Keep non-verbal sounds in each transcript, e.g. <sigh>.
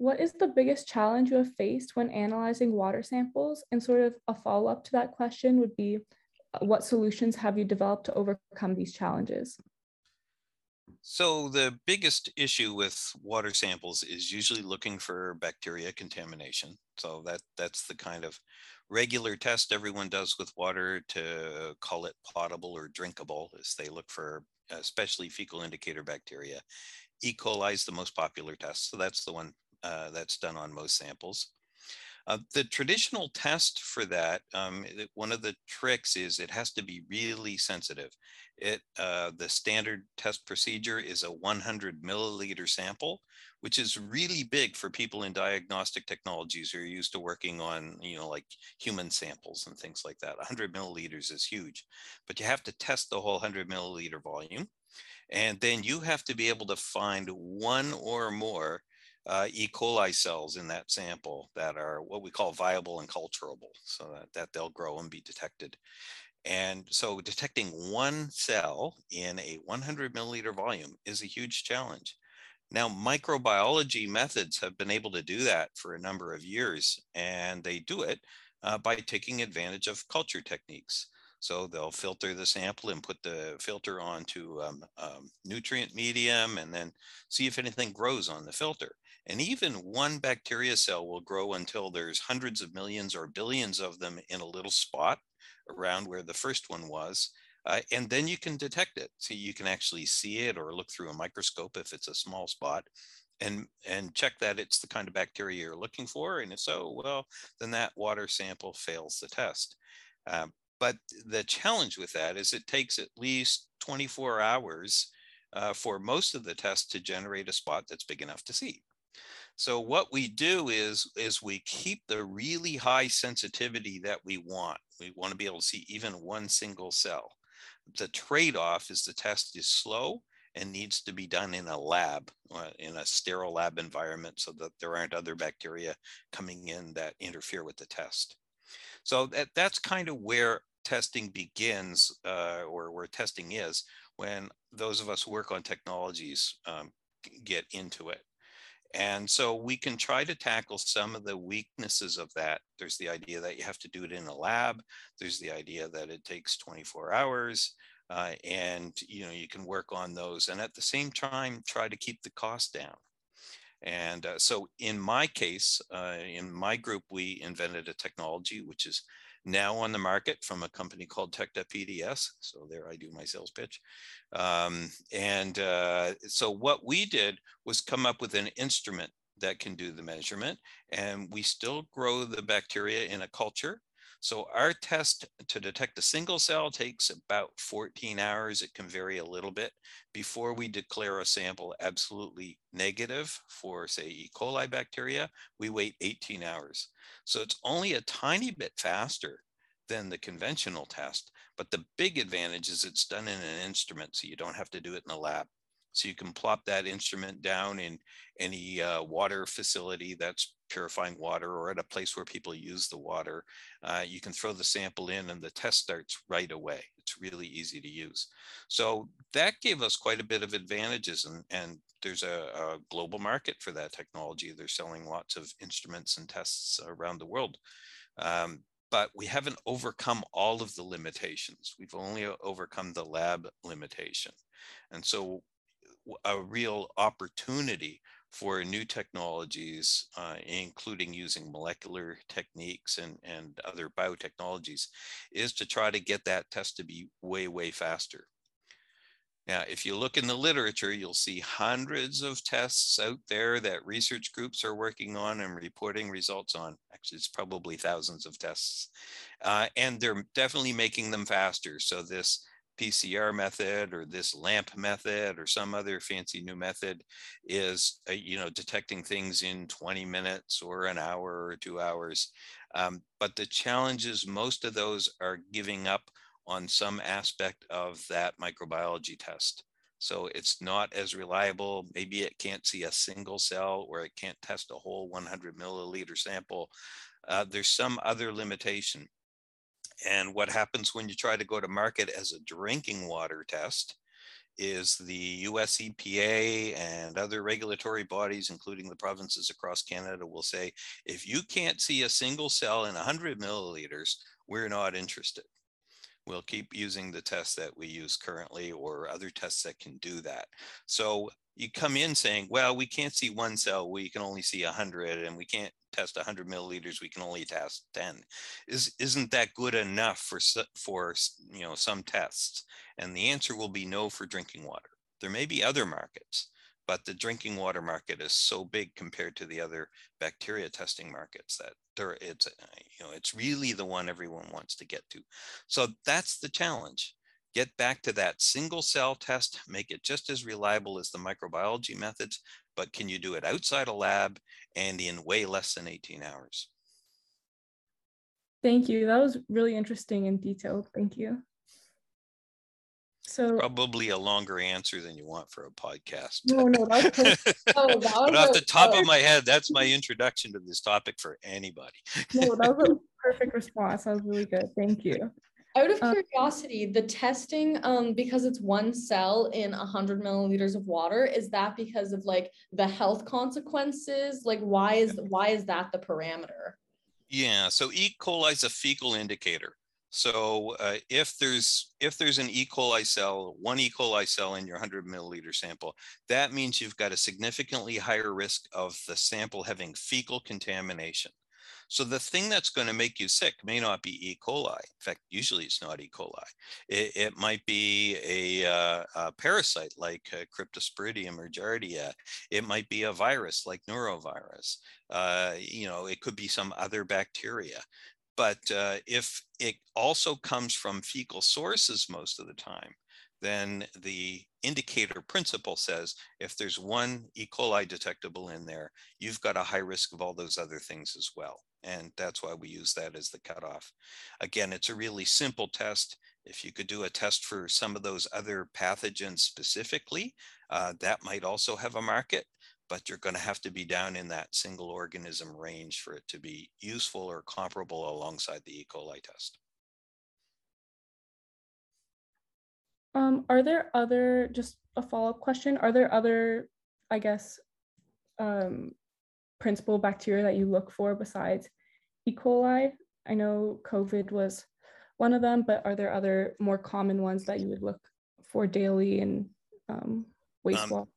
what is the biggest challenge you have faced when analyzing water samples? And sort of a follow up to that question would be uh, what solutions have you developed to overcome these challenges? So the biggest issue with water samples is usually looking for bacteria contamination. So that that's the kind of regular test everyone does with water to call it potable or drinkable is they look for especially fecal indicator bacteria. E. coli is the most popular test. So that's the one uh, that's done on most samples. Uh, the traditional test for that, um, one of the tricks is it has to be really sensitive. It uh, the standard test procedure is a 100 milliliter sample, which is really big for people in diagnostic technologies who are used to working on, you know, like human samples and things like that. 100 milliliters is huge, but you have to test the whole 100 milliliter volume. And then you have to be able to find one or more uh, E. coli cells in that sample that are what we call viable and culturable, so that, that they'll grow and be detected. And so detecting one cell in a 100 milliliter volume is a huge challenge. Now, microbiology methods have been able to do that for a number of years, and they do it uh, by taking advantage of culture techniques. So they'll filter the sample and put the filter onto um, um, nutrient medium and then see if anything grows on the filter. And even one bacteria cell will grow until there's hundreds of millions or billions of them in a little spot around where the first one was. Uh, and then you can detect it. So you can actually see it or look through a microscope if it's a small spot and, and check that it's the kind of bacteria you're looking for. And if so, well, then that water sample fails the test. Um, but the challenge with that is it takes at least 24 hours uh, for most of the tests to generate a spot that's big enough to see. So what we do is, is we keep the really high sensitivity that we want. We want to be able to see even one single cell. The trade-off is the test is slow and needs to be done in a lab, uh, in a sterile lab environment so that there aren't other bacteria coming in that interfere with the test. So that, that's kind of where testing begins uh, or where testing is when those of us who work on technologies um, get into it. And so we can try to tackle some of the weaknesses of that. There's the idea that you have to do it in a lab. There's the idea that it takes 24 hours. Uh, and you know you can work on those and at the same time try to keep the cost down and uh, so in my case uh, in my group we invented a technology which is now on the market from a company called Tecta-PDS. So there I do my sales pitch. Um, and uh, so what we did was come up with an instrument that can do the measurement and we still grow the bacteria in a culture so our test to detect a single cell takes about 14 hours. It can vary a little bit before we declare a sample absolutely negative for say E. coli bacteria, we wait 18 hours. So it's only a tiny bit faster than the conventional test, but the big advantage is it's done in an instrument, so you don't have to do it in a lab. So you can plop that instrument down in any uh, water facility that's purifying water or at a place where people use the water. Uh, you can throw the sample in and the test starts right away. It's really easy to use. So that gave us quite a bit of advantages and, and there's a, a global market for that technology. They're selling lots of instruments and tests around the world. Um, but we haven't overcome all of the limitations. We've only overcome the lab limitation. And so a real opportunity for new technologies, uh, including using molecular techniques and, and other biotechnologies, is to try to get that test to be way, way faster. Now, if you look in the literature, you'll see hundreds of tests out there that research groups are working on and reporting results on. Actually, it's probably thousands of tests. Uh, and they're definitely making them faster. So this PCR method or this LAMP method or some other fancy new method is, uh, you know, detecting things in 20 minutes or an hour or two hours. Um, but the challenge is most of those are giving up on some aspect of that microbiology test. So it's not as reliable. Maybe it can't see a single cell or it can't test a whole 100 milliliter sample. Uh, there's some other limitation. And what happens when you try to go to market as a drinking water test is the US EPA and other regulatory bodies, including the provinces across Canada, will say, if you can't see a single cell in 100 milliliters, we're not interested. We'll keep using the tests that we use currently or other tests that can do that. So you come in saying, well, we can't see one cell, we can only see 100, and we can't test 100 milliliters, we can only test 10. Is, isn't that good enough for, for you know, some tests? And the answer will be no for drinking water. There may be other markets, but the drinking water market is so big compared to the other bacteria testing markets that there it's uh, you know it's really the one everyone wants to get to. So that's the challenge. Get back to that single cell test make it just as reliable as the microbiology methods but can you do it outside a lab and in way less than 18 hours? Thank you. That was really interesting and detailed. Thank you so probably a longer answer than you want for a podcast. No, no, that's <laughs> oh, that but off the top of my head, that's my <laughs> introduction to this topic for anybody. no, that was a <laughs> perfect response. That was really good. Thank you. Out of uh, curiosity, the testing, um, because it's one cell in a hundred milliliters of water, is that because of like the health consequences? Like, why is why is that the parameter? Yeah, so E. coli is a fecal indicator. So uh, if there's if there's an E. coli cell, one E. coli cell in your 100 milliliter sample, that means you've got a significantly higher risk of the sample having fecal contamination. So the thing that's going to make you sick may not be E. coli. In fact, usually it's not E. coli. It, it might be a, uh, a parasite like uh, Cryptosporidium or Giardia. It might be a virus like norovirus. Uh, you know, it could be some other bacteria. But uh, if it also comes from fecal sources most of the time, then the indicator principle says if there's one E. coli detectable in there, you've got a high risk of all those other things as well. And that's why we use that as the cutoff. Again, it's a really simple test. If you could do a test for some of those other pathogens specifically, uh, that might also have a market but you're going to have to be down in that single organism range for it to be useful or comparable alongside the E. coli test. Um, are there other, just a follow-up question, are there other, I guess, um, principal bacteria that you look for besides E. coli? I know COVID was one of them, but are there other more common ones that you would look for daily in um, wastewater? Um,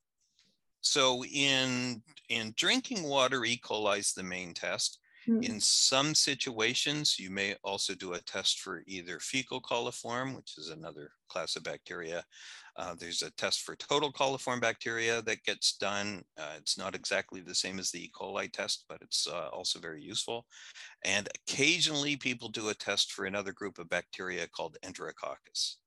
so in in drinking water, E. coli is the main test. Mm. In some situations, you may also do a test for either fecal coliform, which is another class of bacteria. Uh, there's a test for total coliform bacteria that gets done. Uh, it's not exactly the same as the E. coli test, but it's uh, also very useful. And occasionally people do a test for another group of bacteria called Enterococcus.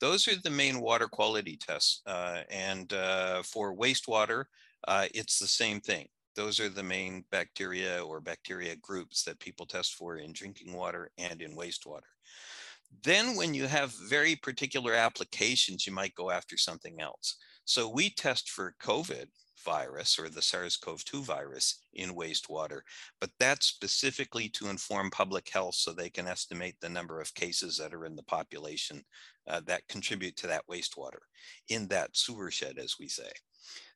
Those are the main water quality tests. Uh, and uh, for wastewater, uh, it's the same thing. Those are the main bacteria or bacteria groups that people test for in drinking water and in wastewater. Then when you have very particular applications, you might go after something else. So we test for COVID virus or the SARS-CoV-2 virus in wastewater, but that's specifically to inform public health so they can estimate the number of cases that are in the population uh, that contribute to that wastewater in that sewer shed, as we say.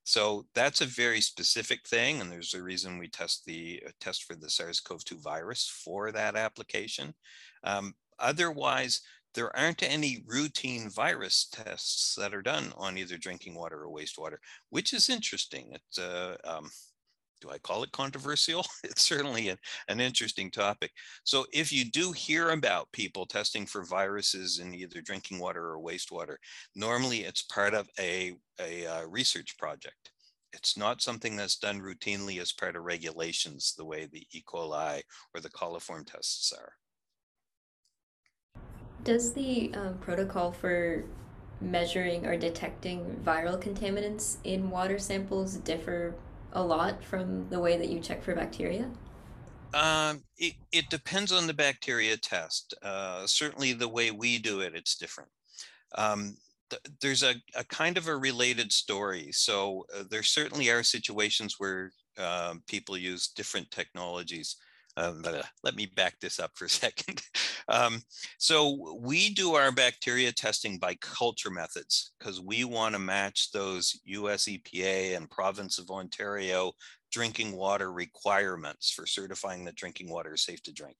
So that's a very specific thing, and there's a reason we test the uh, test for the SARS-CoV-2 virus for that application. Um, otherwise, there aren't any routine virus tests that are done on either drinking water or wastewater, which is interesting. It's uh, um, do I call it controversial? <laughs> It's certainly an, an interesting topic. So if you do hear about people testing for viruses in either drinking water or wastewater, normally it's part of a, a uh, research project. It's not something that's done routinely as part of regulations, the way the E. coli or the coliform tests are. Does the um, protocol for measuring or detecting viral contaminants in water samples differ a lot from the way that you check for bacteria? Um, it, it depends on the bacteria test. Uh, certainly the way we do it, it's different. Um, th there's a, a, kind of a related story. So uh, there certainly are situations where uh, people use different technologies. Um, uh, let me back this up for a <laughs> second. Um, so we do our bacteria testing by culture methods because we want to match those US EPA and province of Ontario drinking water requirements for certifying that drinking water is safe to drink.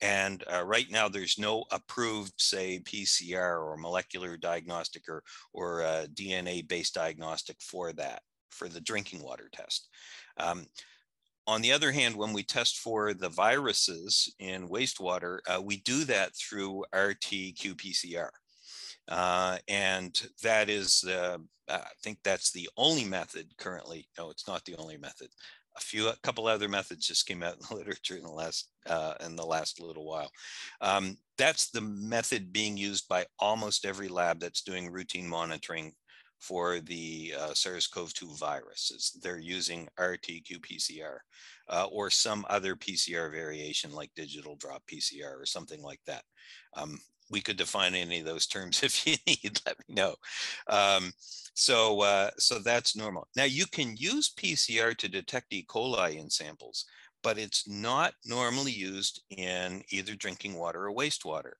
And uh, right now, there's no approved, say, PCR or molecular diagnostic or, or uh, DNA-based diagnostic for that, for the drinking water test. Um, on the other hand, when we test for the viruses in wastewater, uh, we do that through RT-qPCR. Uh, and that is, uh, I think that's the only method currently. No, it's not the only method. A few, a couple other methods just came out in the <laughs> literature in the last uh, in the last little while. Um, that's the method being used by almost every lab that's doing routine monitoring for the uh, SARS-CoV-2 viruses. They're using RT-qPCR uh, or some other PCR variation like digital drop PCR or something like that. Um, we could define any of those terms <laughs> if you need, let me know. Um, so, uh, so that's normal. Now you can use PCR to detect E. coli in samples, but it's not normally used in either drinking water or wastewater.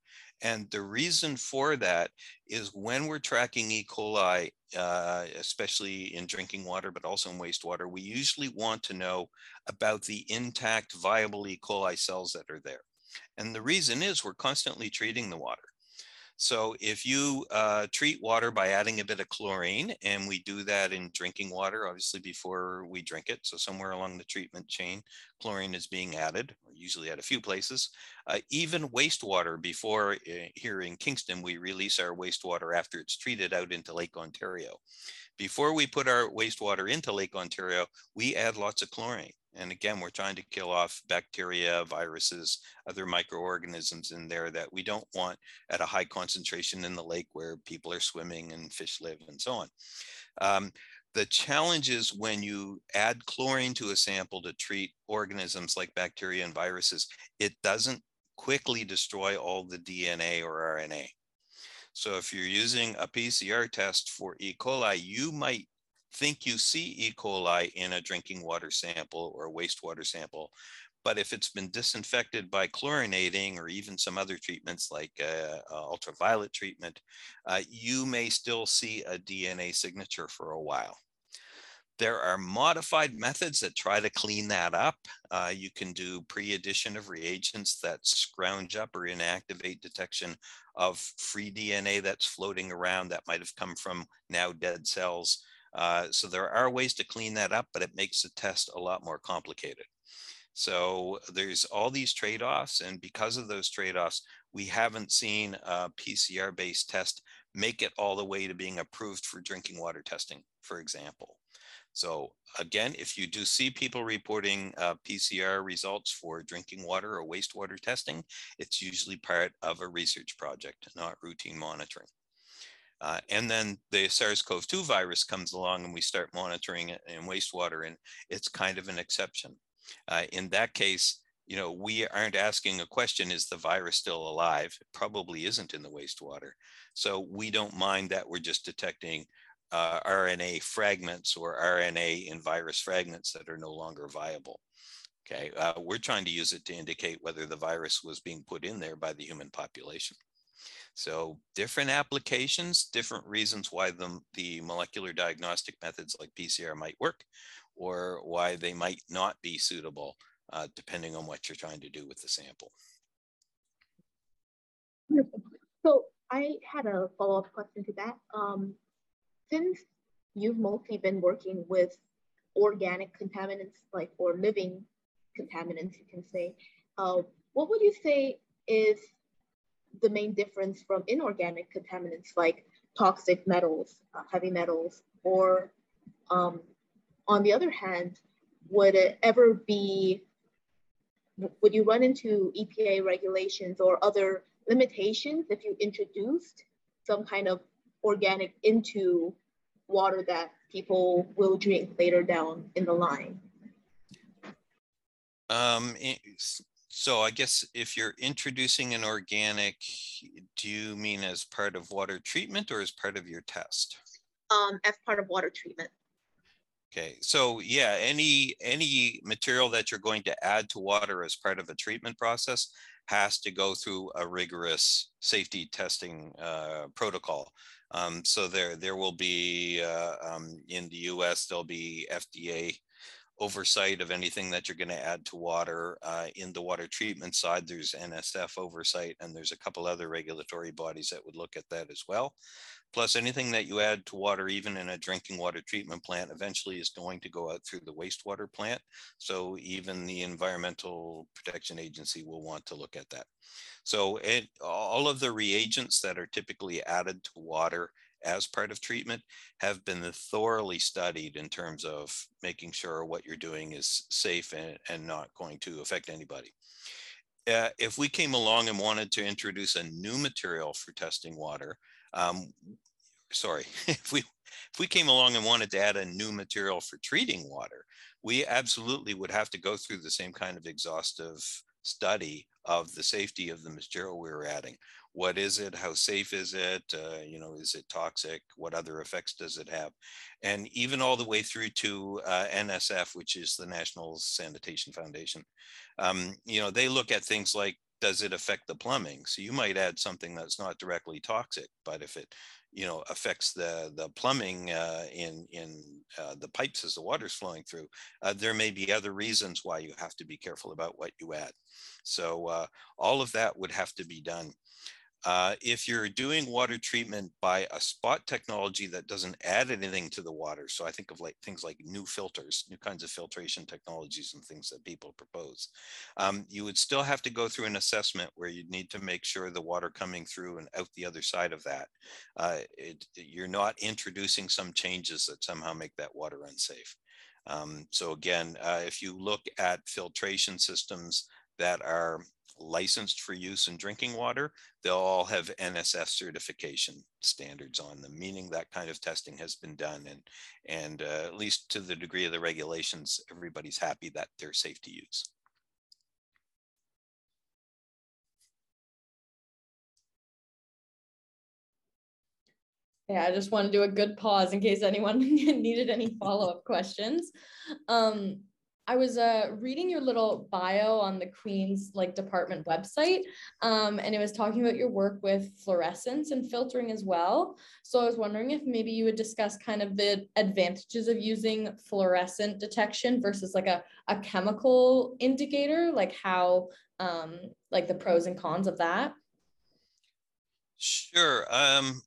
And the reason for that is when we're tracking E. coli, uh, especially in drinking water, but also in wastewater, we usually want to know about the intact viable E. coli cells that are there. And the reason is we're constantly treating the water. So if you uh, treat water by adding a bit of chlorine, and we do that in drinking water, obviously before we drink it. So somewhere along the treatment chain, chlorine is being added, usually at a few places. Uh, even wastewater before uh, here in Kingston, we release our wastewater after it's treated out into Lake Ontario. Before we put our wastewater into Lake Ontario, we add lots of chlorine. And again, we're trying to kill off bacteria, viruses, other microorganisms in there that we don't want at a high concentration in the lake where people are swimming and fish live and so on. Um, the challenge is when you add chlorine to a sample to treat organisms like bacteria and viruses, it doesn't quickly destroy all the DNA or RNA. So if you're using a PCR test for E. coli, you might think you see E. coli in a drinking water sample or a wastewater sample. But if it's been disinfected by chlorinating or even some other treatments like uh, uh, ultraviolet treatment, uh, you may still see a DNA signature for a while. There are modified methods that try to clean that up. Uh, you can do pre-addition of reagents that scrounge up or inactivate detection of free DNA that's floating around that might have come from now dead cells. Uh, so there are ways to clean that up, but it makes the test a lot more complicated. So there's all these trade-offs, and because of those trade-offs, we haven't seen a PCR-based test make it all the way to being approved for drinking water testing, for example. So again, if you do see people reporting uh, PCR results for drinking water or wastewater testing, it's usually part of a research project, not routine monitoring. Uh, and then the SARS-CoV-2 virus comes along and we start monitoring it in wastewater and it's kind of an exception. Uh, in that case, you know, we aren't asking a question, is the virus still alive? It probably isn't in the wastewater. So we don't mind that we're just detecting uh, RNA fragments or RNA in virus fragments that are no longer viable. Okay, uh, we're trying to use it to indicate whether the virus was being put in there by the human population. So different applications, different reasons why the, the molecular diagnostic methods like PCR might work or why they might not be suitable uh, depending on what you're trying to do with the sample. So I had a follow-up question to that. Um, since you've mostly been working with organic contaminants, like or living contaminants, you can say, uh, what would you say is the main difference from inorganic contaminants like toxic metals, uh, heavy metals, or um, on the other hand, would it ever be, would you run into EPA regulations or other limitations if you introduced some kind of organic into water that people will drink later down in the line? Um, so I guess if you're introducing an organic, do you mean as part of water treatment or as part of your test? Um, as part of water treatment. Okay, so yeah, any any material that you're going to add to water as part of a treatment process has to go through a rigorous safety testing uh, protocol. Um, so there there will be uh, um, in the U.S. there'll be FDA oversight of anything that you're going to add to water. Uh, in the water treatment side, there's NSF oversight, and there's a couple other regulatory bodies that would look at that as well. Plus, anything that you add to water, even in a drinking water treatment plant, eventually is going to go out through the wastewater plant. So even the Environmental Protection Agency will want to look at that. So it, all of the reagents that are typically added to water as part of treatment have been thoroughly studied in terms of making sure what you're doing is safe and, and not going to affect anybody. Uh, if we came along and wanted to introduce a new material for testing water, um, sorry, <laughs> if we if we came along and wanted to add a new material for treating water, we absolutely would have to go through the same kind of exhaustive study of the safety of the material we were adding. What is it? How safe is it? Uh, you know, is it toxic? What other effects does it have? And even all the way through to uh, NSF, which is the National Sanitation Foundation. Um, you know, they look at things like does it affect the plumbing? So you might add something that's not directly toxic, but if it, you know, affects the the plumbing uh, in in uh, the pipes as the water's flowing through, uh, there may be other reasons why you have to be careful about what you add. So uh, all of that would have to be done. Uh, if you're doing water treatment by a spot technology that doesn't add anything to the water, so I think of like things like new filters, new kinds of filtration technologies and things that people propose, um, you would still have to go through an assessment where you'd need to make sure the water coming through and out the other side of that, uh, it, you're not introducing some changes that somehow make that water unsafe. Um, so again, uh, if you look at filtration systems that are licensed for use in drinking water, they'll all have NSF certification standards on them, meaning that kind of testing has been done. And, and uh, at least to the degree of the regulations, everybody's happy that they're safe to use. Yeah, I just want to do a good pause in case anyone <laughs> needed any follow-up questions. Um, I was uh, reading your little bio on the Queen's like department website, um, and it was talking about your work with fluorescence and filtering as well. So I was wondering if maybe you would discuss kind of the advantages of using fluorescent detection versus like a, a chemical indicator, like how um, like the pros and cons of that. Sure. Um,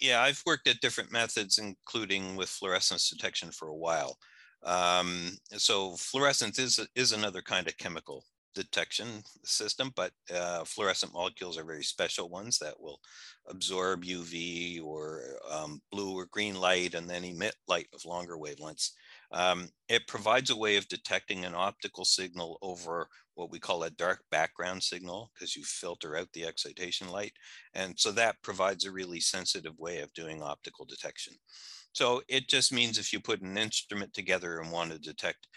yeah, I've worked at different methods, including with fluorescence detection for a while. Um, so fluorescence is, is another kind of chemical detection system, but uh, fluorescent molecules are very special ones that will absorb UV or um, blue or green light and then emit light of longer wavelengths. Um, it provides a way of detecting an optical signal over what we call a dark background signal because you filter out the excitation light. And so that provides a really sensitive way of doing optical detection. So it just means if you put an instrument together and want to detect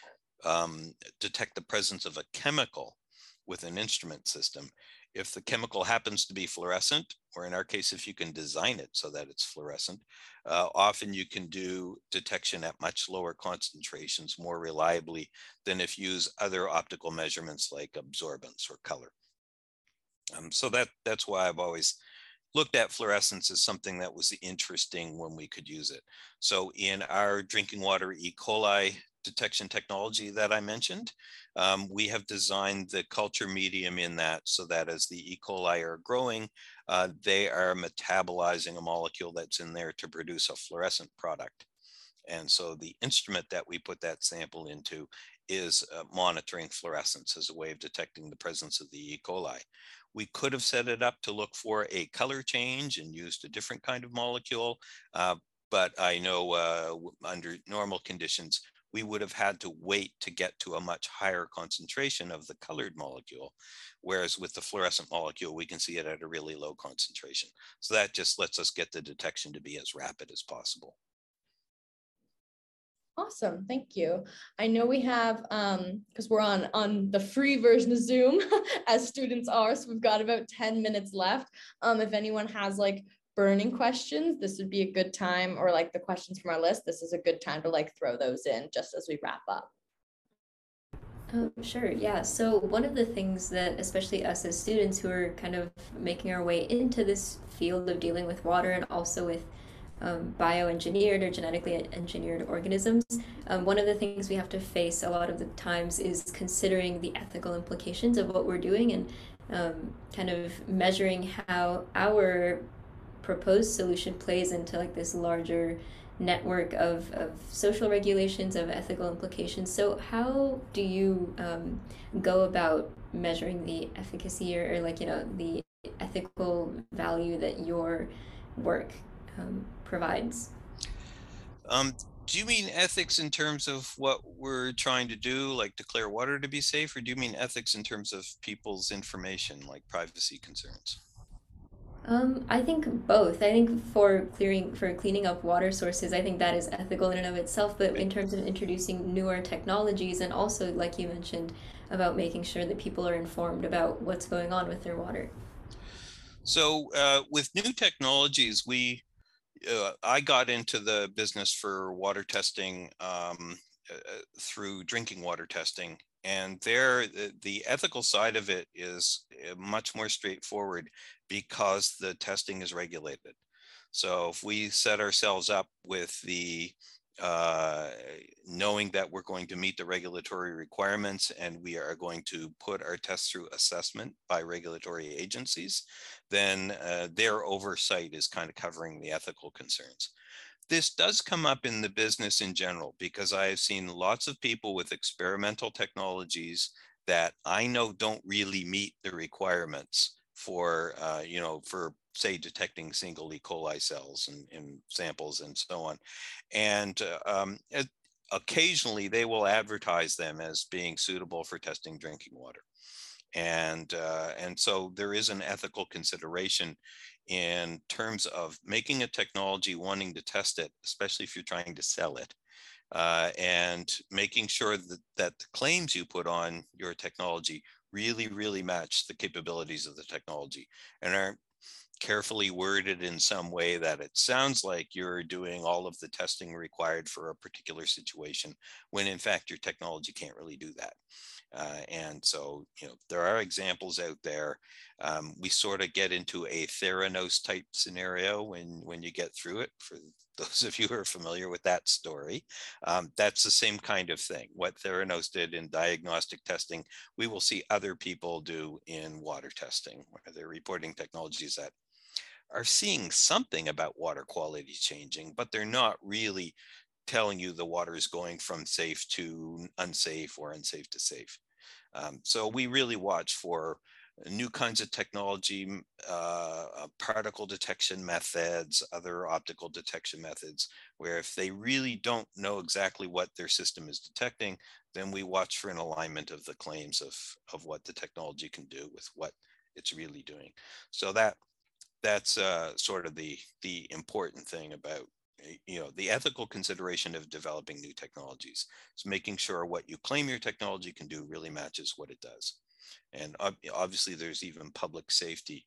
um, detect the presence of a chemical with an instrument system, if the chemical happens to be fluorescent, or in our case, if you can design it so that it's fluorescent, uh, often you can do detection at much lower concentrations more reliably than if you use other optical measurements like absorbance or color. Um, so that that's why I've always looked at fluorescence as something that was interesting when we could use it. So in our drinking water E. coli detection technology that I mentioned, um, we have designed the culture medium in that so that as the E. coli are growing, uh, they are metabolizing a molecule that's in there to produce a fluorescent product. And so the instrument that we put that sample into is uh, monitoring fluorescence as a way of detecting the presence of the E. coli. We could have set it up to look for a color change and used a different kind of molecule. Uh, but I know uh, under normal conditions, we would have had to wait to get to a much higher concentration of the colored molecule. Whereas with the fluorescent molecule, we can see it at a really low concentration. So that just lets us get the detection to be as rapid as possible. Awesome, thank you. I know we have, um, because we're on on the free version of Zoom, <laughs> as students are, so we've got about 10 minutes left. Um, if anyone has like burning questions, this would be a good time, or like the questions from our list, this is a good time to like throw those in just as we wrap up. Um, sure, yeah. So, one of the things that, especially us as students who are kind of making our way into this field of dealing with water and also with um, bioengineered or genetically engineered organisms, um, one of the things we have to face a lot of the times is considering the ethical implications of what we're doing and um, kind of measuring how our proposed solution plays into like this larger network of, of social regulations of ethical implications. So how do you um, go about measuring the efficacy or, or, like you know the ethical value that your work um, provides um, do you mean ethics in terms of what we're trying to do like declare water to be safe or do you mean ethics in terms of people's information like privacy concerns um, I think both. I think for clearing for cleaning up water sources, I think that is ethical in and of itself. But in terms of introducing newer technologies, and also like you mentioned about making sure that people are informed about what's going on with their water. So uh, with new technologies, we uh, I got into the business for water testing um, uh, through drinking water testing and there the, the, ethical side of it is eh, much more straightforward because the testing is regulated. So if we set ourselves up with the uh, knowing that we're going to meet the regulatory requirements and we are going to put our tests through assessment by regulatory agencies, then uh, their oversight is kind of covering the ethical concerns. This does come up in the business in general because I have seen lots of people with experimental technologies that I know don't really meet the requirements for, uh, you know, for say detecting single E. coli cells in, in samples and so on. And uh, um, occasionally they will advertise them as being suitable for testing drinking water. And, uh, and so there is an ethical consideration in terms of making a technology, wanting to test it, especially if you're trying to sell it, uh, and making sure that, that the claims you put on your technology really, really match the capabilities of the technology and aren't carefully worded in some way that it sounds like you're doing all of the testing required for a particular situation when in fact your technology can't really do that. Uh, and so, you know, there are examples out there. Um, we sort of get into a Theranos type scenario when, when you get through it. For <laughs> those of you who are familiar with that story, um, that's the same kind of thing. What Theranos did in diagnostic testing, we will see other people do in water testing, where they're reporting technologies that are seeing something about water quality changing, but they're not really telling you the water is going from safe to unsafe or unsafe to safe. Um, so we really watch for new kinds of technology, uh, uh, particle detection methods, other optical detection methods, where if they really don't know exactly what their system is detecting, then we watch for an alignment of the claims of, of what the technology can do with what it's really doing. So that that's uh, sort of the the important thing about you know the ethical consideration of developing new technologies. Is making sure what you claim your technology can do really matches what it does. And obviously there's even public safety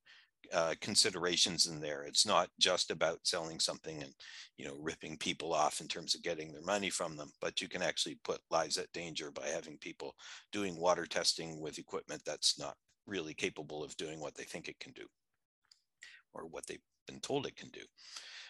uh, considerations in there. It's not just about selling something and you know ripping people off in terms of getting their money from them but you can actually put lives at danger by having people doing water testing with equipment that's not really capable of doing what they think it can do or what they've been told it can do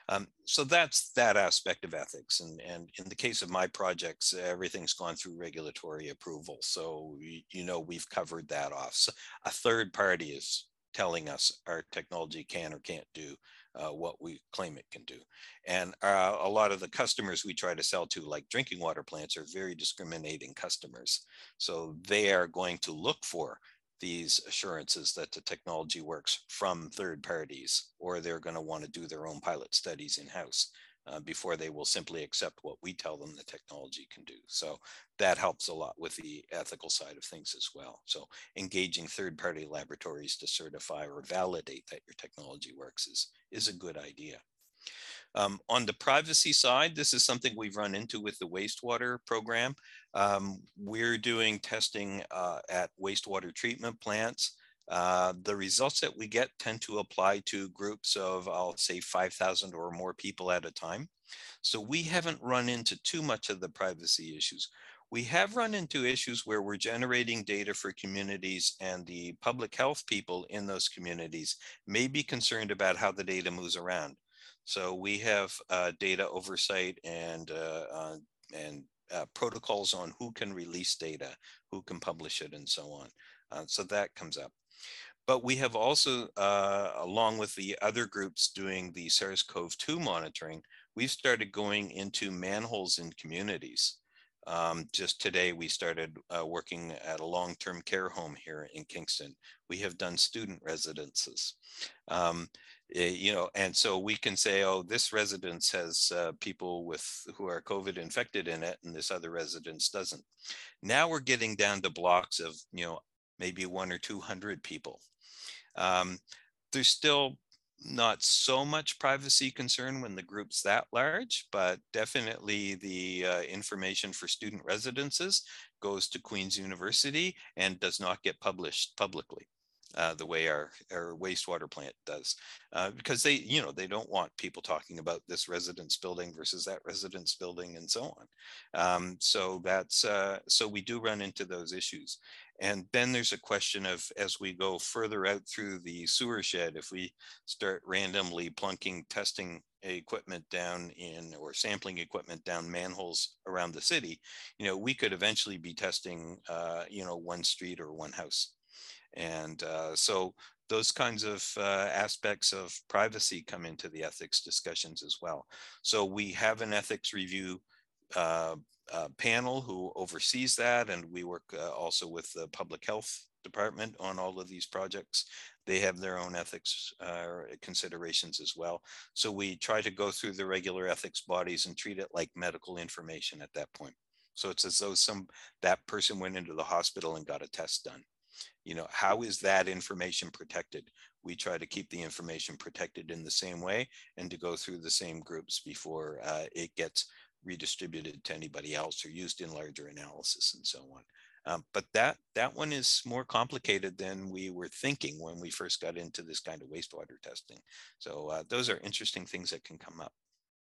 um, so that's that aspect of ethics. And, and in the case of my projects, everything's gone through regulatory approval. So, you, know, we've covered that off. So a third party is telling us our technology can or can't do uh, what we claim it can do. And uh, a lot of the customers we try to sell to, like drinking water plants, are very discriminating customers. So they are going to look for these assurances that the technology works from third parties, or they're going to want to do their own pilot studies in house uh, before they will simply accept what we tell them the technology can do. So that helps a lot with the ethical side of things as well. So engaging third party laboratories to certify or validate that your technology works is, is a good idea. Um, on the privacy side, this is something we've run into with the wastewater program. Um, we're doing testing uh, at wastewater treatment plants Uh, the results that we get tend to apply to groups of, I'll say 5,000 or more people at a time. So we haven't run into too much of the privacy issues. We have run into issues where we're generating data for communities and the public health people in those communities may be concerned about how the data moves around. So we have uh, data oversight and, uh, uh, and uh, protocols on who can release data, who can publish it and so on. Uh, so that comes up. But we have also, along with the other groups doing the SARS-CoV-2 monitoring, we've started going into manholes in communities. Um, just today, we started uh, working at a long-term care home here in Kingston. We have done student residences. Um, you know, and so we can say, oh, this residence has uh, people with who are COVID infected in it, and this other residence doesn't. Now we're getting down to blocks of, you know, maybe one or 200 people. Um, there's still not so much privacy concern when the group's that large, but definitely the uh, information for student residences goes to Queen's University and does not get published publicly. Uh, the way our, our wastewater plant does, uh, because they, you know, they don't want people talking about this residence building versus that residence building and so on. Um, so that's, uh, so we do run into those issues. And then there's a question of as we go further out through the sewer shed, if we start randomly plunking testing equipment down in or sampling equipment down manholes around the city, you know, we could eventually be testing, uh, you know, one street or one house. And uh, so those kinds of uh, aspects of privacy come into the ethics discussions as well. So we have an ethics review uh, uh, panel who oversees that, and we work uh, also with the public health department on all of these projects. They have their own ethics uh, considerations as well. So we try to go through the regular ethics bodies and treat it like medical information at that point. So it's as though some that person went into the hospital and got a test done. You know, how is that information protected? We try to keep the information protected in the same way and to go through the same groups before uh, it gets redistributed to anybody else or used in larger analysis and so on. Um, but that that one is more complicated than we were thinking when we first got into this kind of wastewater testing. So uh, those are interesting things that can come up.